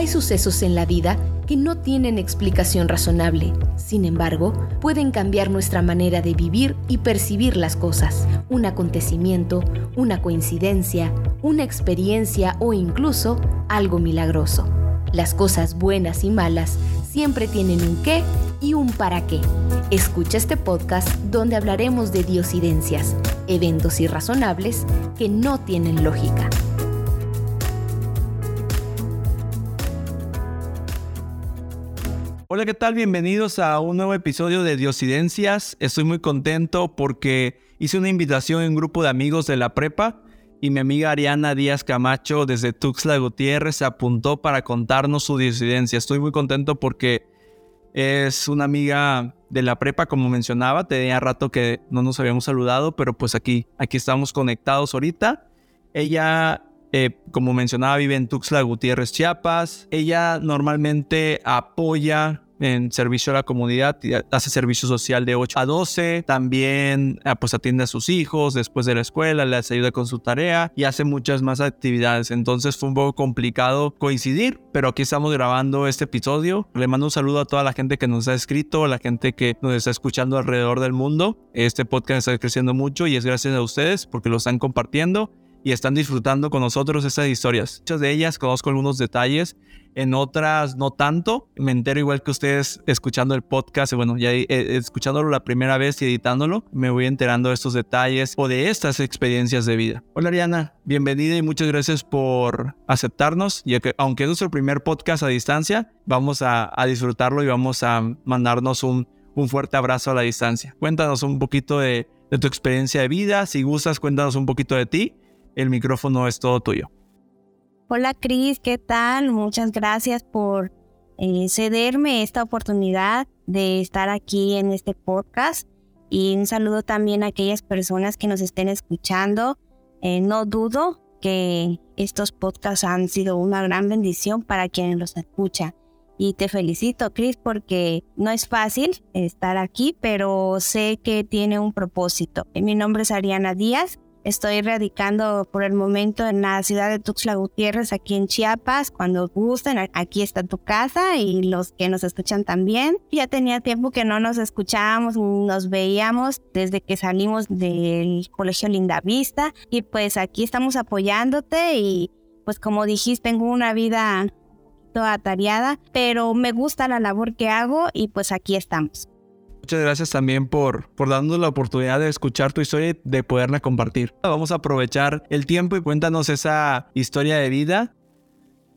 Hay sucesos en la vida que no tienen explicación razonable. Sin embargo, pueden cambiar nuestra manera de vivir y percibir las cosas. Un acontecimiento, una coincidencia, una experiencia o incluso algo milagroso. Las cosas buenas y malas siempre tienen un qué y un para qué. Escucha este podcast donde hablaremos de diosidencias, eventos irrazonables que no tienen lógica. Hola, ¿qué tal? Bienvenidos a un nuevo episodio de Diosidencias. Estoy muy contento porque hice una invitación en un grupo de amigos de la prepa y mi amiga Ariana Díaz Camacho desde Tuxtla Gutiérrez se apuntó para contarnos su disidencia. Estoy muy contento porque es una amiga de la prepa, como mencionaba. Tenía rato que no nos habíamos saludado, pero pues aquí, aquí estamos conectados ahorita. Ella, eh, como mencionaba, vive en Tuxtla Gutiérrez, Chiapas. Ella normalmente apoya en servicio a la comunidad, hace servicio social de 8 a 12, también ah, pues atiende a sus hijos después de la escuela, les ayuda con su tarea y hace muchas más actividades. Entonces fue un poco complicado coincidir, pero aquí estamos grabando este episodio. Le mando un saludo a toda la gente que nos ha escrito, a la gente que nos está escuchando alrededor del mundo. Este podcast está creciendo mucho y es gracias a ustedes porque lo están compartiendo y están disfrutando con nosotros esas historias. Muchas de ellas conozco algunos detalles, en otras no tanto. Me entero igual que ustedes escuchando el podcast, bueno, ya eh, escuchándolo la primera vez y editándolo, me voy enterando de estos detalles o de estas experiencias de vida. Hola Ariana, bienvenida y muchas gracias por aceptarnos. Y aunque es nuestro primer podcast a distancia, vamos a, disfrutarlo y vamos a mandarnos un, un fuerte abrazo a la distancia. Cuéntanos un poquito de, de tu experiencia de vida. Si gustas, cuéntanos un poquito de ti el micrófono es todo tuyo. Hola Cris, ¿qué tal? Muchas gracias por eh, cederme esta oportunidad de estar aquí en este podcast y un saludo también a aquellas personas que nos estén escuchando. Eh, no dudo que estos podcasts han sido una gran bendición para quienes los escuchan. Y te felicito, Cris, porque no es fácil estar aquí, pero sé que tiene un propósito. Mi nombre es Ariana Díaz Estoy radicando por el momento en la ciudad de Tuxtla Gutiérrez, aquí en Chiapas. Cuando gusten, aquí está tu casa y los que nos escuchan también. Ya tenía tiempo que no nos escuchábamos, nos veíamos desde que salimos del Colegio Linda Vista. Y pues aquí estamos apoyándote y pues como dijiste, tengo una vida toda atareada, pero me gusta la labor que hago y pues aquí estamos. Muchas gracias también por, por darnos la oportunidad de escuchar tu historia y de poderla compartir. Vamos a aprovechar el tiempo y cuéntanos esa historia de vida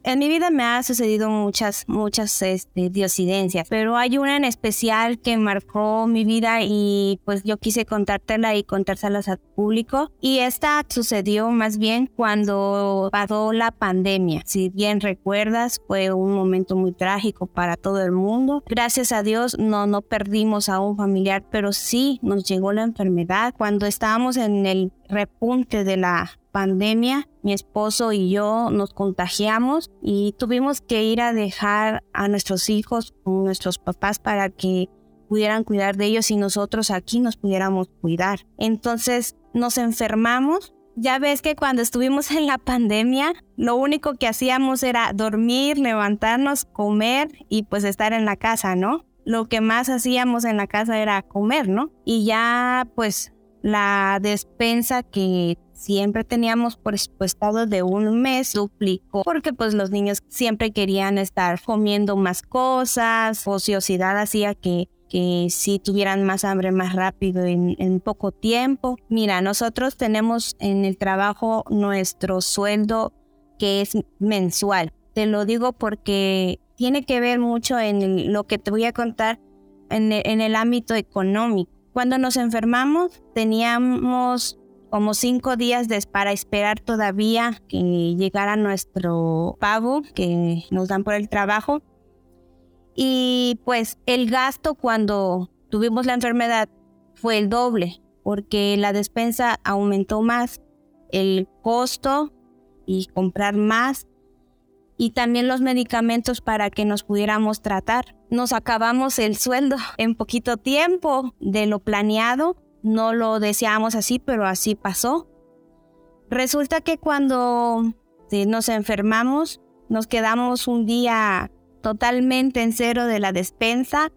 en mi vida me ha sucedido muchas, muchas este, diosidencias, pero hay una en especial que marcó mi vida y pues yo quise contártela y contárselas al público. Y esta sucedió más bien cuando pasó la pandemia. Si bien recuerdas, fue un momento muy trágico para todo el mundo. Gracias a Dios no, no perdimos a un familiar, pero sí nos llegó la enfermedad. Cuando estábamos en el repunte de la pandemia, mi esposo y yo nos contagiamos y tuvimos que ir a dejar a nuestros hijos con nuestros papás para que pudieran cuidar de ellos y nosotros aquí nos pudiéramos cuidar. Entonces nos enfermamos. Ya ves que cuando estuvimos en la pandemia, lo único que hacíamos era dormir, levantarnos, comer y pues estar en la casa, ¿no? Lo que más hacíamos en la casa era comer, ¿no? Y ya pues la despensa que siempre teníamos presupuestado de un mes, duplicó, porque pues los niños siempre querían estar comiendo más cosas, ociosidad hacía que que si tuvieran más hambre más rápido en, en, poco tiempo. Mira, nosotros tenemos en el trabajo nuestro sueldo que es mensual. Te lo digo porque tiene que ver mucho en lo que te voy a contar en en el ámbito económico. Cuando nos enfermamos teníamos como cinco días para esperar todavía que llegara nuestro pago que nos dan por el trabajo. Y pues el gasto cuando tuvimos la enfermedad fue el doble, porque la despensa aumentó más, el costo y comprar más, y también los medicamentos para que nos pudiéramos tratar. Nos acabamos el sueldo en poquito tiempo de lo planeado no lo deseábamos así, pero así pasó. Resulta que cuando nos enfermamos, nos quedamos un día totalmente en cero de la despensa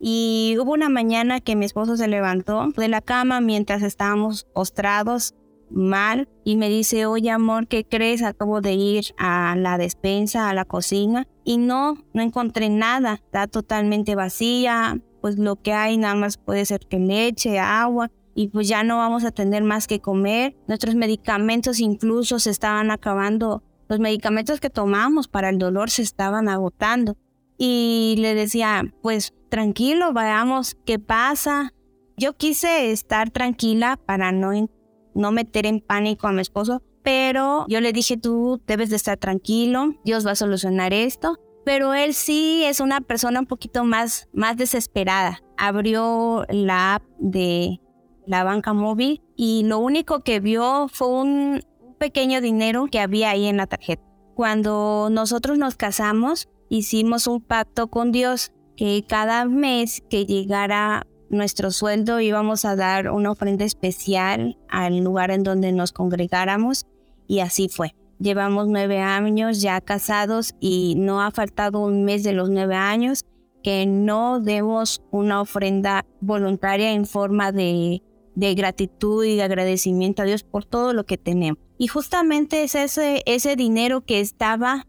y hubo una mañana que mi esposo se levantó de la cama mientras estábamos postrados mal y me dice, oye amor, ¿qué crees? Acabo de ir a la despensa, a la cocina y no, no encontré nada, está totalmente vacía, pues lo que hay nada más puede ser que leche, agua y pues ya no vamos a tener más que comer. Nuestros medicamentos incluso se estaban acabando, los medicamentos que tomamos para el dolor se estaban agotando. Y le decía, pues tranquilo, veamos qué pasa. Yo quise estar tranquila para no no meter en pánico a mi esposo, pero yo le dije, tú debes de estar tranquilo, Dios va a solucionar esto. Pero él sí es una persona un poquito más, más desesperada. Abrió la app de la banca móvil y lo único que vio fue un pequeño dinero que había ahí en la tarjeta. Cuando nosotros nos casamos, hicimos un pacto con Dios que cada mes que llegara nuestro sueldo íbamos a dar una ofrenda especial al lugar en donde nos congregáramos y así fue. Llevamos nueve años ya casados y no ha faltado un mes de los nueve años que no demos una ofrenda voluntaria en forma de, gratitud y de agradecimiento a Dios por todo lo que tenemos. Y justamente es ese, ese dinero que estaba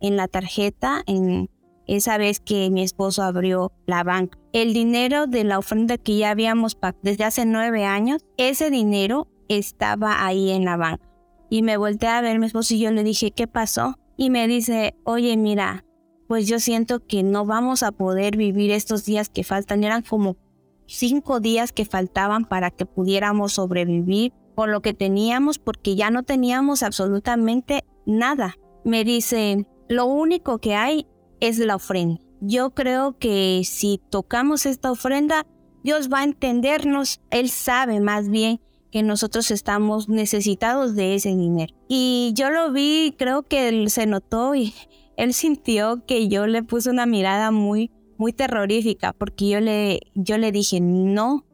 en la tarjeta, en esa vez que mi esposo abrió la banca. El dinero de la ofrenda que ya habíamos pagado desde hace nueve años, ese dinero estaba ahí en la banca. Y me volteé a ver mi esposo y yo le dije, ¿qué pasó? Y me dice, oye, mira, pues yo siento que no vamos a poder vivir estos días que faltan. Eran como cinco días que faltaban para que pudiéramos sobrevivir por lo que teníamos, porque ya no teníamos absolutamente nada. Me dice, lo único que hay es la ofrenda. Yo creo que si tocamos esta ofrenda, Dios va a entendernos, Él sabe más bien que nosotros estamos necesitados de ese dinero. Y yo lo vi, creo que él se notó y él sintió que yo le puse una mirada muy, muy terrorífica, porque yo le, yo le dije no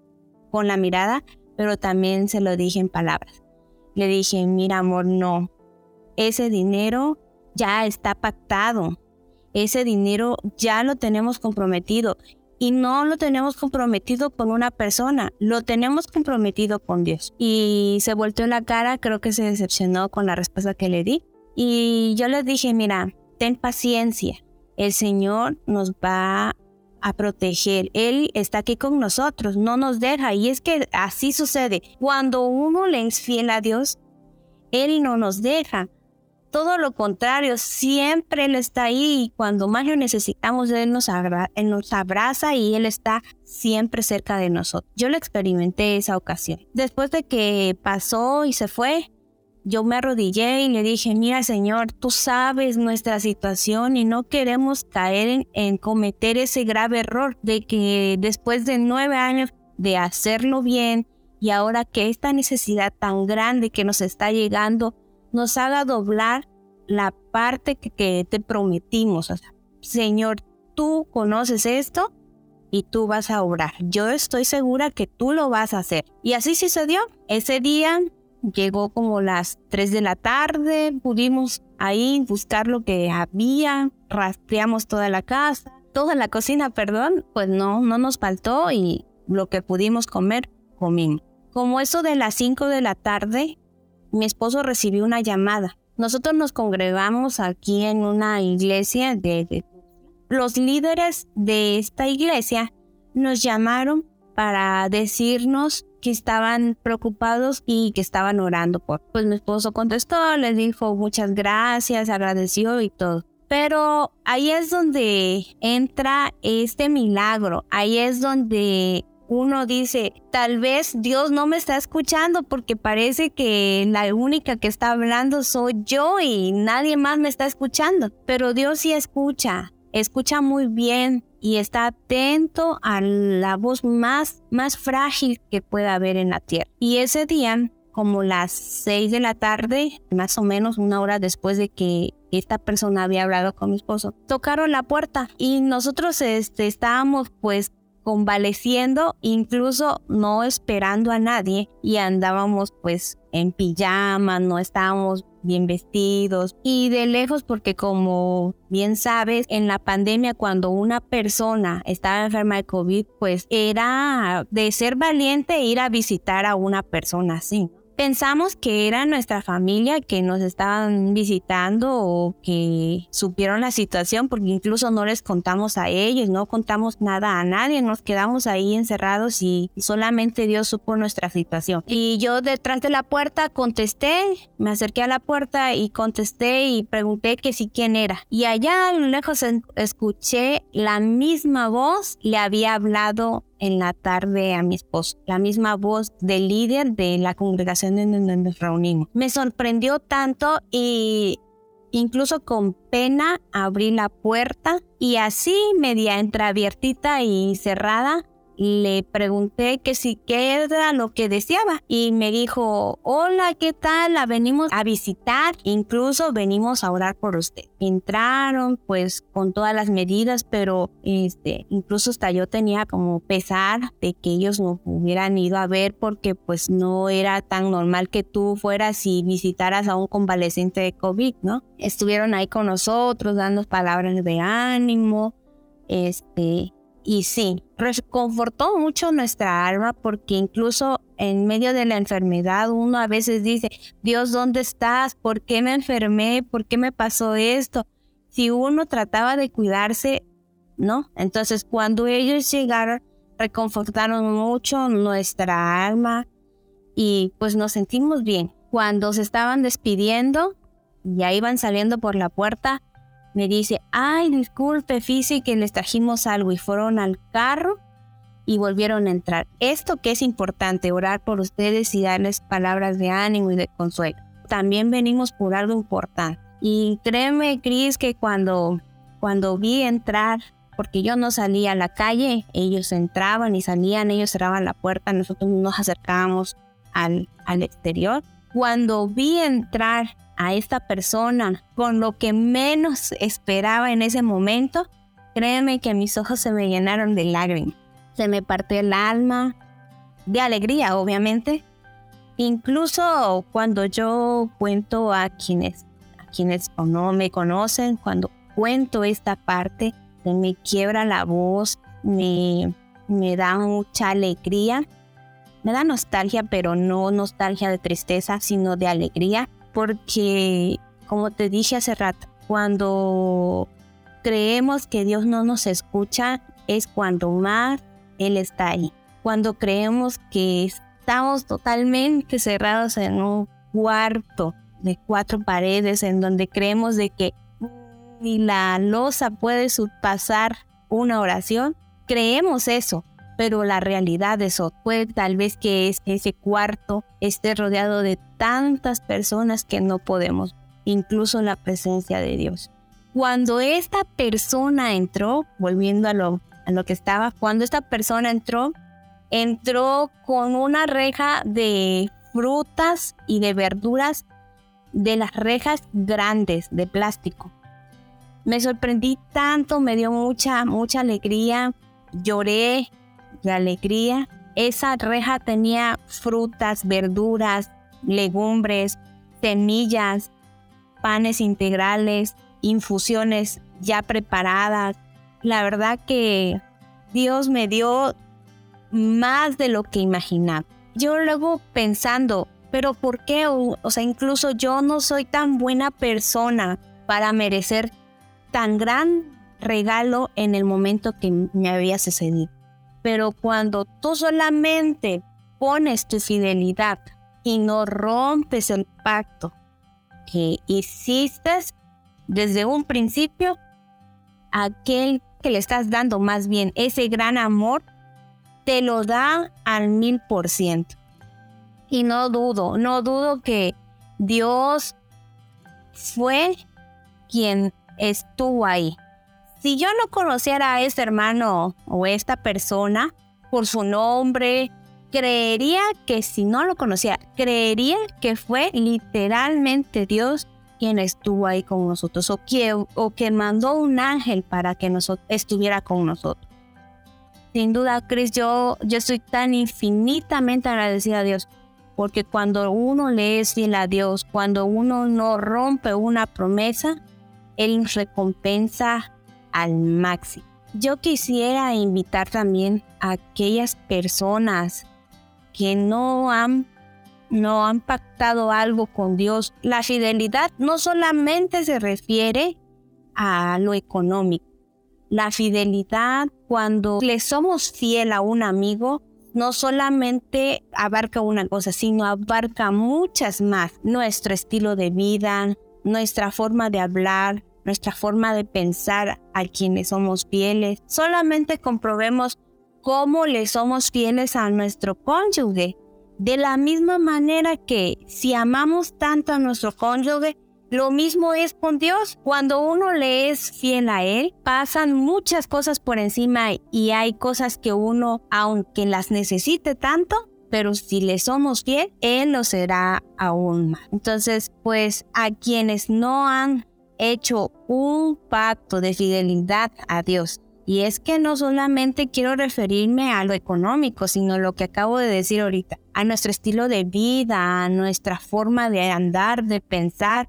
con la mirada, pero también se lo dije en palabras. Le dije, mira amor, no, ese dinero ya está pactado, ese dinero ya lo tenemos comprometido y no lo tenemos comprometido con una persona, lo tenemos comprometido con Dios. Y se volteó la cara, creo que se decepcionó con la respuesta que le di. Y yo le dije, mira, ten paciencia, el Señor nos va a proteger, Él está aquí con nosotros, no nos deja. Y es que así sucede. Cuando uno le es fiel a Dios, Él no nos deja. Todo lo contrario, siempre Él está ahí y cuando más lo necesitamos, Él nos, nos abraza y Él está siempre cerca de nosotros. Yo lo experimenté esa ocasión. Después de que pasó y se fue, yo me arrodillé y le dije, mira Señor, tú sabes nuestra situación y no queremos caer en, en, cometer ese grave error de que después de nueve años de hacerlo bien y ahora que esta necesidad tan grande que nos está llegando nos haga doblar la parte que, te prometimos. Señor, tú conoces esto y tú vas a obrar. Yo estoy segura que tú lo vas a hacer. Y así sucedió. Ese día llegó como las 3 de la tarde, pudimos ahí buscar lo que había, rastreamos toda la casa, toda la cocina, perdón, pues no, no nos faltó y lo que pudimos comer, comimos. Como eso de las 5 de la tarde, mi esposo recibió una llamada. Nosotros nos congregamos aquí en una iglesia de, los líderes de esta iglesia nos llamaron para decirnos que estaban preocupados y que estaban orando por. Pues mi esposo contestó, les dijo muchas gracias, agradeció y todo. Pero ahí es donde entra este milagro, ahí es donde uno dice, tal vez Dios no me está escuchando porque parece que la única que está hablando soy yo y nadie más me está escuchando. Pero Dios sí escucha, escucha muy bien y está atento a la voz más, más frágil que pueda haber en la tierra. Y ese día, como las seis de la tarde, más o menos una hora después de que esta persona había hablado con mi esposo, tocaron la puerta y nosotros este, estábamos pues convaleciendo, incluso no esperando a nadie y andábamos pues en pijama, no estábamos bien vestidos y de lejos porque como bien sabes, en la pandemia cuando una persona estaba enferma de COVID, pues era de ser valiente ir a visitar a una persona así. Pensamos que era nuestra familia que nos estaban visitando o que supieron la situación porque incluso no les contamos a ellos, no contamos nada a nadie, nos quedamos ahí encerrados y solamente Dios supo nuestra situación. Y yo detrás de la puerta contesté, me acerqué a la puerta y contesté y pregunté que si quién era. Y allá a lo lejos escuché la misma voz, le había hablado en la tarde a mi esposo, la misma voz del líder de la congregación en donde nos reunimos. Me sorprendió tanto y incluso con pena abrí la puerta y así media entreabiertita y cerrada le pregunté que si qué era lo que deseaba y me dijo, hola, ¿qué tal? La venimos a visitar, incluso venimos a orar por usted. Entraron pues con todas las medidas, pero este, incluso hasta yo tenía como pesar de que ellos no hubieran ido a ver porque pues no era tan normal que tú fueras y visitaras a un convaleciente de COVID, ¿no? Estuvieron ahí con nosotros dando palabras de ánimo, este, y sí, reconfortó mucho nuestra alma porque incluso en medio de la enfermedad uno a veces dice, Dios, ¿dónde estás? ¿Por qué me enfermé? ¿Por qué me pasó esto? Si uno trataba de cuidarse, ¿no? Entonces cuando ellos llegaron, reconfortaron mucho nuestra alma y pues nos sentimos bien. Cuando se estaban despidiendo, ya iban saliendo por la puerta, me dice, ay, disculpe, Fisi, que les trajimos algo y fueron al carro y volvieron a entrar. Esto que es importante, orar por ustedes y darles palabras de ánimo y de consuelo. También venimos por algo importante. Y créeme, Cris, que cuando, cuando vi entrar, porque yo no salía a la calle, ellos entraban y salían, ellos cerraban la puerta, nosotros nos acercábamos al, al exterior. Cuando vi entrar a esta persona con lo que menos esperaba en ese momento, créeme que mis ojos se me llenaron de lágrimas. Se me partió el alma, de alegría, obviamente. Incluso cuando yo cuento a quienes, a quienes no me conocen, cuando cuento esta parte, me quiebra la voz, me, me da mucha alegría. Me da nostalgia, pero no nostalgia de tristeza, sino de alegría porque, como te dije hace rato, cuando creemos que Dios no nos escucha es cuando más Él está ahí. Cuando creemos que estamos totalmente cerrados en un cuarto de cuatro paredes en donde creemos de que ni la losa puede pasar una oración, creemos eso, pero la realidad es eso. Puede tal vez que ese cuarto esté rodeado de tantas personas que no podemos, incluso la presencia de Dios. Cuando esta persona entró, volviendo a lo, a lo que estaba, cuando esta persona entró, entró con una reja de frutas y de verduras de las rejas grandes de plástico. Me sorprendí tanto, me dio mucha, mucha alegría, lloré, de alegría. Esa reja tenía frutas, verduras, legumbres, semillas, panes integrales, infusiones ya preparadas. La verdad que Dios me dio más de lo que imaginaba. Yo luego pensando, pero ¿por qué? O, sea, incluso yo no soy tan buena persona para merecer tan gran regalo en el momento que me había sucedido. Pero cuando tú solamente pones tu fidelidad y no rompes el pacto que hiciste desde un principio, aquel que le estás dando más bien ese gran amor, te lo da al mil por ciento. Y no dudo, no dudo que Dios fue quien estuvo ahí. Si yo no conociera a este hermano o esta persona por su nombre, creería que si no lo conocía, creería que fue literalmente Dios quien estuvo ahí con nosotros o que, o que mandó un ángel para que estuviera con nosotros. Sin duda, Chris, yo, yo estoy tan infinitamente agradecida a Dios porque cuando uno le es fiel a Dios, cuando uno no rompe una promesa, Él nos recompensa al máximo. Yo quisiera invitar también a aquellas personas que no han no han pactado algo con Dios. La fidelidad no solamente se refiere a lo económico. La fidelidad cuando le somos fiel a un amigo no solamente abarca una cosa, sino abarca muchas más. Nuestro estilo de vida, nuestra forma de hablar, nuestra forma de pensar a quienes somos fieles. Solamente comprobemos cómo le somos fieles a nuestro cónyuge. De la misma manera que si amamos tanto a nuestro cónyuge, lo mismo es con Dios. Cuando uno le es fiel a Él, pasan muchas cosas por encima y hay cosas que uno, aunque las necesite tanto, pero si le somos fiel, Él lo será aún más. Entonces, pues a quienes no han hecho un pacto de fidelidad a Dios, y es que no solamente quiero referirme a lo económico, sino lo que acabo de decir ahorita, a nuestro estilo de vida, a nuestra forma de andar, de pensar.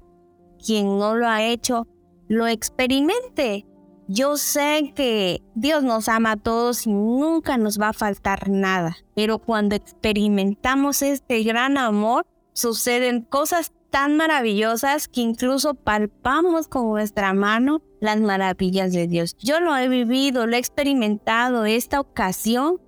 Quien no lo ha hecho, lo experimente. Yo sé que Dios nos ama a todos y nunca nos va a faltar nada, pero cuando experimentamos este gran amor, suceden cosas tan maravillosas que incluso palpamos con nuestra mano las maravillas de Dios. Yo lo he vivido, lo he experimentado, esta ocasión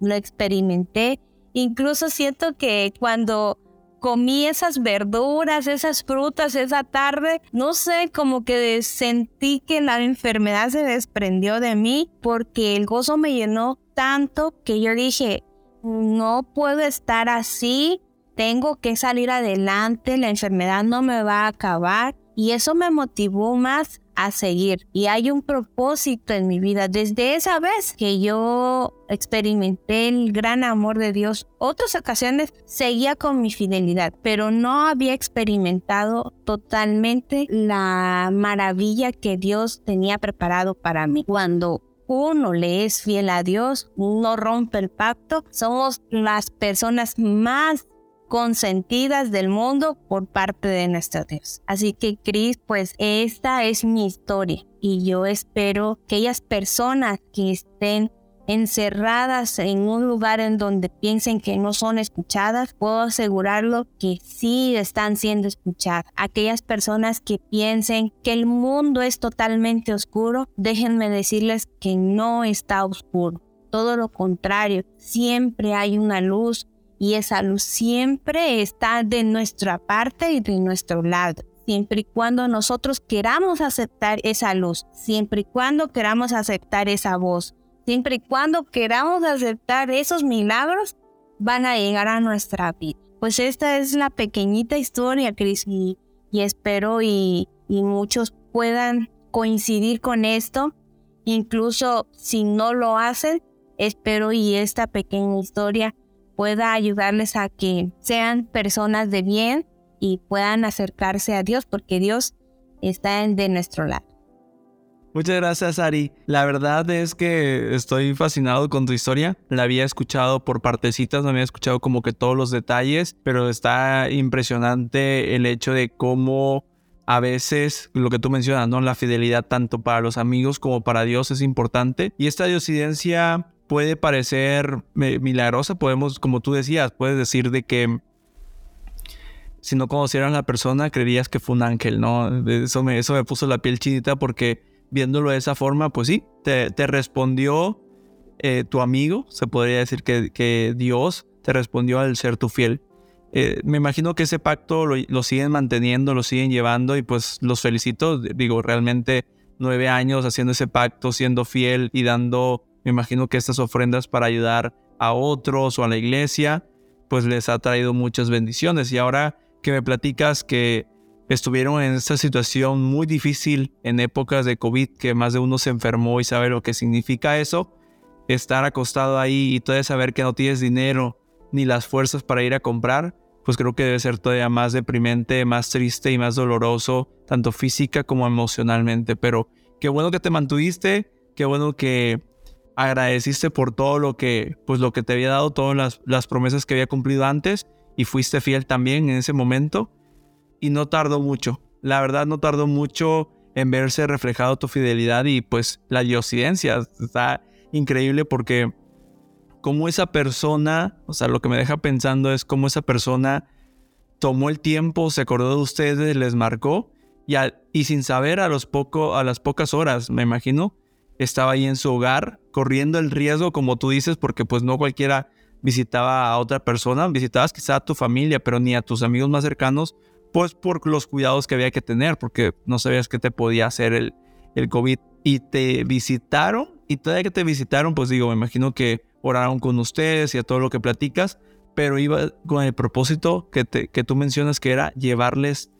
lo experimenté. Incluso siento que cuando comí esas verduras, esas frutas esa tarde, no sé, como que sentí que la enfermedad se desprendió de mí porque el gozo me llenó tanto que yo dije, no puedo estar así, tengo que salir adelante, la enfermedad no me va a acabar. Y eso me motivó más a seguir. Y hay un propósito en mi vida. Desde esa vez que yo experimenté el gran amor de Dios, otras ocasiones seguía con mi fidelidad, pero no había experimentado totalmente la maravilla que Dios tenía preparado para mí. Cuando uno le es fiel a Dios, no rompe el pacto, somos las personas más consentidas del mundo por parte de nuestro Dios. Así que Cris, pues esta es mi historia y yo espero que aquellas personas que estén encerradas en un lugar en donde piensen que no son escuchadas, puedo asegurarlo que sí están siendo escuchadas. Aquellas personas que piensen que el mundo es totalmente oscuro, déjenme decirles que no está oscuro. Todo lo contrario, siempre hay una luz, y esa luz siempre está de nuestra parte y de nuestro lado. Siempre y cuando nosotros queramos aceptar esa luz, siempre y cuando queramos aceptar esa voz, siempre y cuando queramos aceptar esos milagros, van a llegar a nuestra vida. Pues esta es la pequeñita historia, Cris, y, espero y, y muchos puedan coincidir con esto. Incluso si no lo hacen, espero y esta pequeña historia pueda ayudarles a que sean personas de bien y puedan acercarse a Dios porque Dios está de nuestro lado. Muchas gracias, Ari. La verdad es que estoy fascinado con tu historia. La había escuchado por partecitas, no había escuchado como que todos los detalles, pero está impresionante el hecho de cómo a veces lo que tú mencionas, ¿no? La fidelidad tanto para los amigos como para Dios es importante. Y esta diosidencia puede parecer milagrosa, podemos, como tú decías, puedes decir de que si no conocieran a la persona, creerías que fue un ángel, ¿no? Eso me, eso me puso la piel chinita porque viéndolo de esa forma, pues sí, te, respondió eh, tu amigo, se podría decir que, que, Dios te respondió al ser tu fiel. Eh, me imagino que ese pacto lo, lo, siguen manteniendo, lo siguen llevando y pues los felicito, digo, realmente nueve años haciendo ese pacto, siendo fiel y dando me imagino que estas ofrendas para ayudar a otros o a la iglesia, pues les ha traído muchas bendiciones. Y ahora que me platicas que estuvieron en esta situación muy difícil en épocas de COVID, que más de uno se enfermó y sabe lo que significa eso, estar acostado ahí y todavía saber que no tienes dinero ni las fuerzas para ir a comprar, pues creo que debe ser todavía más deprimente, más triste y más doloroso, tanto física como emocionalmente. Pero qué bueno que te mantuviste, qué bueno que agradeciste por todo lo que, pues lo que te había dado, todas las, promesas que había cumplido antes y fuiste fiel también en ese momento. Y no tardó mucho. La verdad no tardó mucho en verse reflejado tu fidelidad y pues la diosidencia. Está increíble porque como esa persona, o sea, lo que me deja pensando es cómo esa persona tomó el tiempo, se acordó de ustedes, les marcó y, y sin saber a, los poco, a las pocas horas, me imagino, estaba ahí en su hogar corriendo el riesgo, como tú dices, porque pues no cualquiera visitaba a otra persona, visitabas quizá a tu familia, pero ni a tus amigos más cercanos, pues por los cuidados que había que tener, porque no sabías qué te podía hacer el, el COVID. Y te visitaron, y todavía que te visitaron, pues digo, me imagino que oraron con ustedes y a todo lo que platicas, pero iba con el propósito que, te, que tú mencionas que era llevarles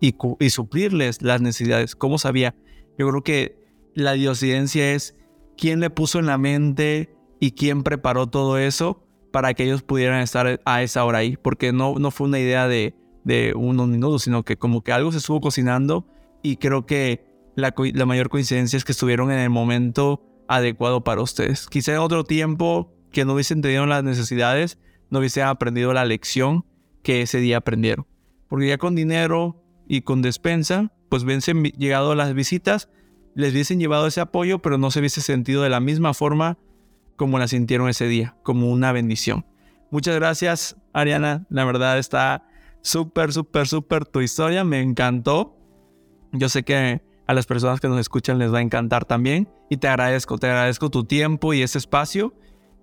y, y suplirles las necesidades. ¿Cómo sabía? Yo creo que la diosidencia es quién le puso en la mente y quién preparó todo eso para que ellos pudieran estar a esa hora ahí, porque no, no fue una idea de, de unos minutos, sino que como que algo se estuvo cocinando y creo que la, la mayor coincidencia es que estuvieron en el momento adecuado para ustedes. Quizá en otro tiempo que no hubiesen tenido las necesidades, no hubiesen aprendido la lección que ese día aprendieron. Porque ya con dinero y con despensa, pues hubiesen llegado las visitas, les hubiesen llevado ese apoyo, pero no se hubiese sentido de la misma forma como la sintieron ese día, como una bendición. Muchas gracias, Ariana. La verdad está súper, súper, súper tu historia. Me encantó. Yo sé que a las personas que nos escuchan les va a encantar también. Y te agradezco, te agradezco tu tiempo y ese espacio.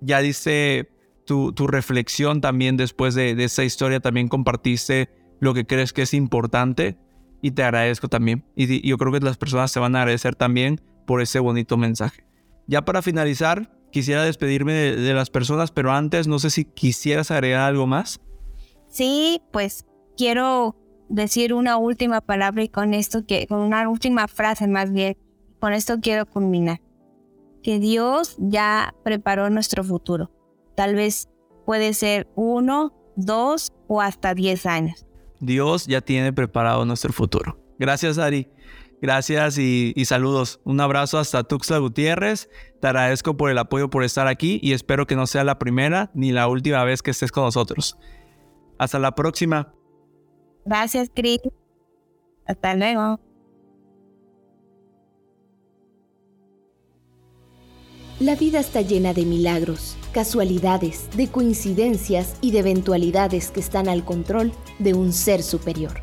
Ya dice tu, reflexión también después de, de esa historia. También compartiste lo que crees que es importante. Y te agradezco también. Y, yo creo que las personas te van a agradecer también por ese bonito mensaje. Ya para finalizar, quisiera despedirme de, de las personas, pero antes no sé si quisieras agregar algo más. Sí, pues quiero decir una última palabra y con esto que, con una última frase más bien, con esto quiero culminar. Que Dios ya preparó nuestro futuro. Tal vez puede ser uno, dos o hasta diez años. Dios ya tiene preparado nuestro futuro. Gracias, Ari. Gracias y, saludos. Un abrazo hasta Tuxtla Gutiérrez. Te agradezco por el apoyo por estar aquí y espero que no sea la primera ni la última vez que estés con nosotros. Hasta la próxima. Gracias, Cris. Hasta luego. La vida está llena de milagros, casualidades, de coincidencias y de eventualidades que están al control de un ser superior.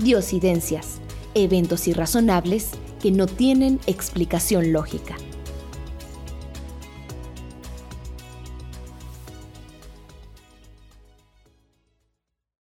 Diosidencias, eventos irrazonables que no tienen explicación lógica.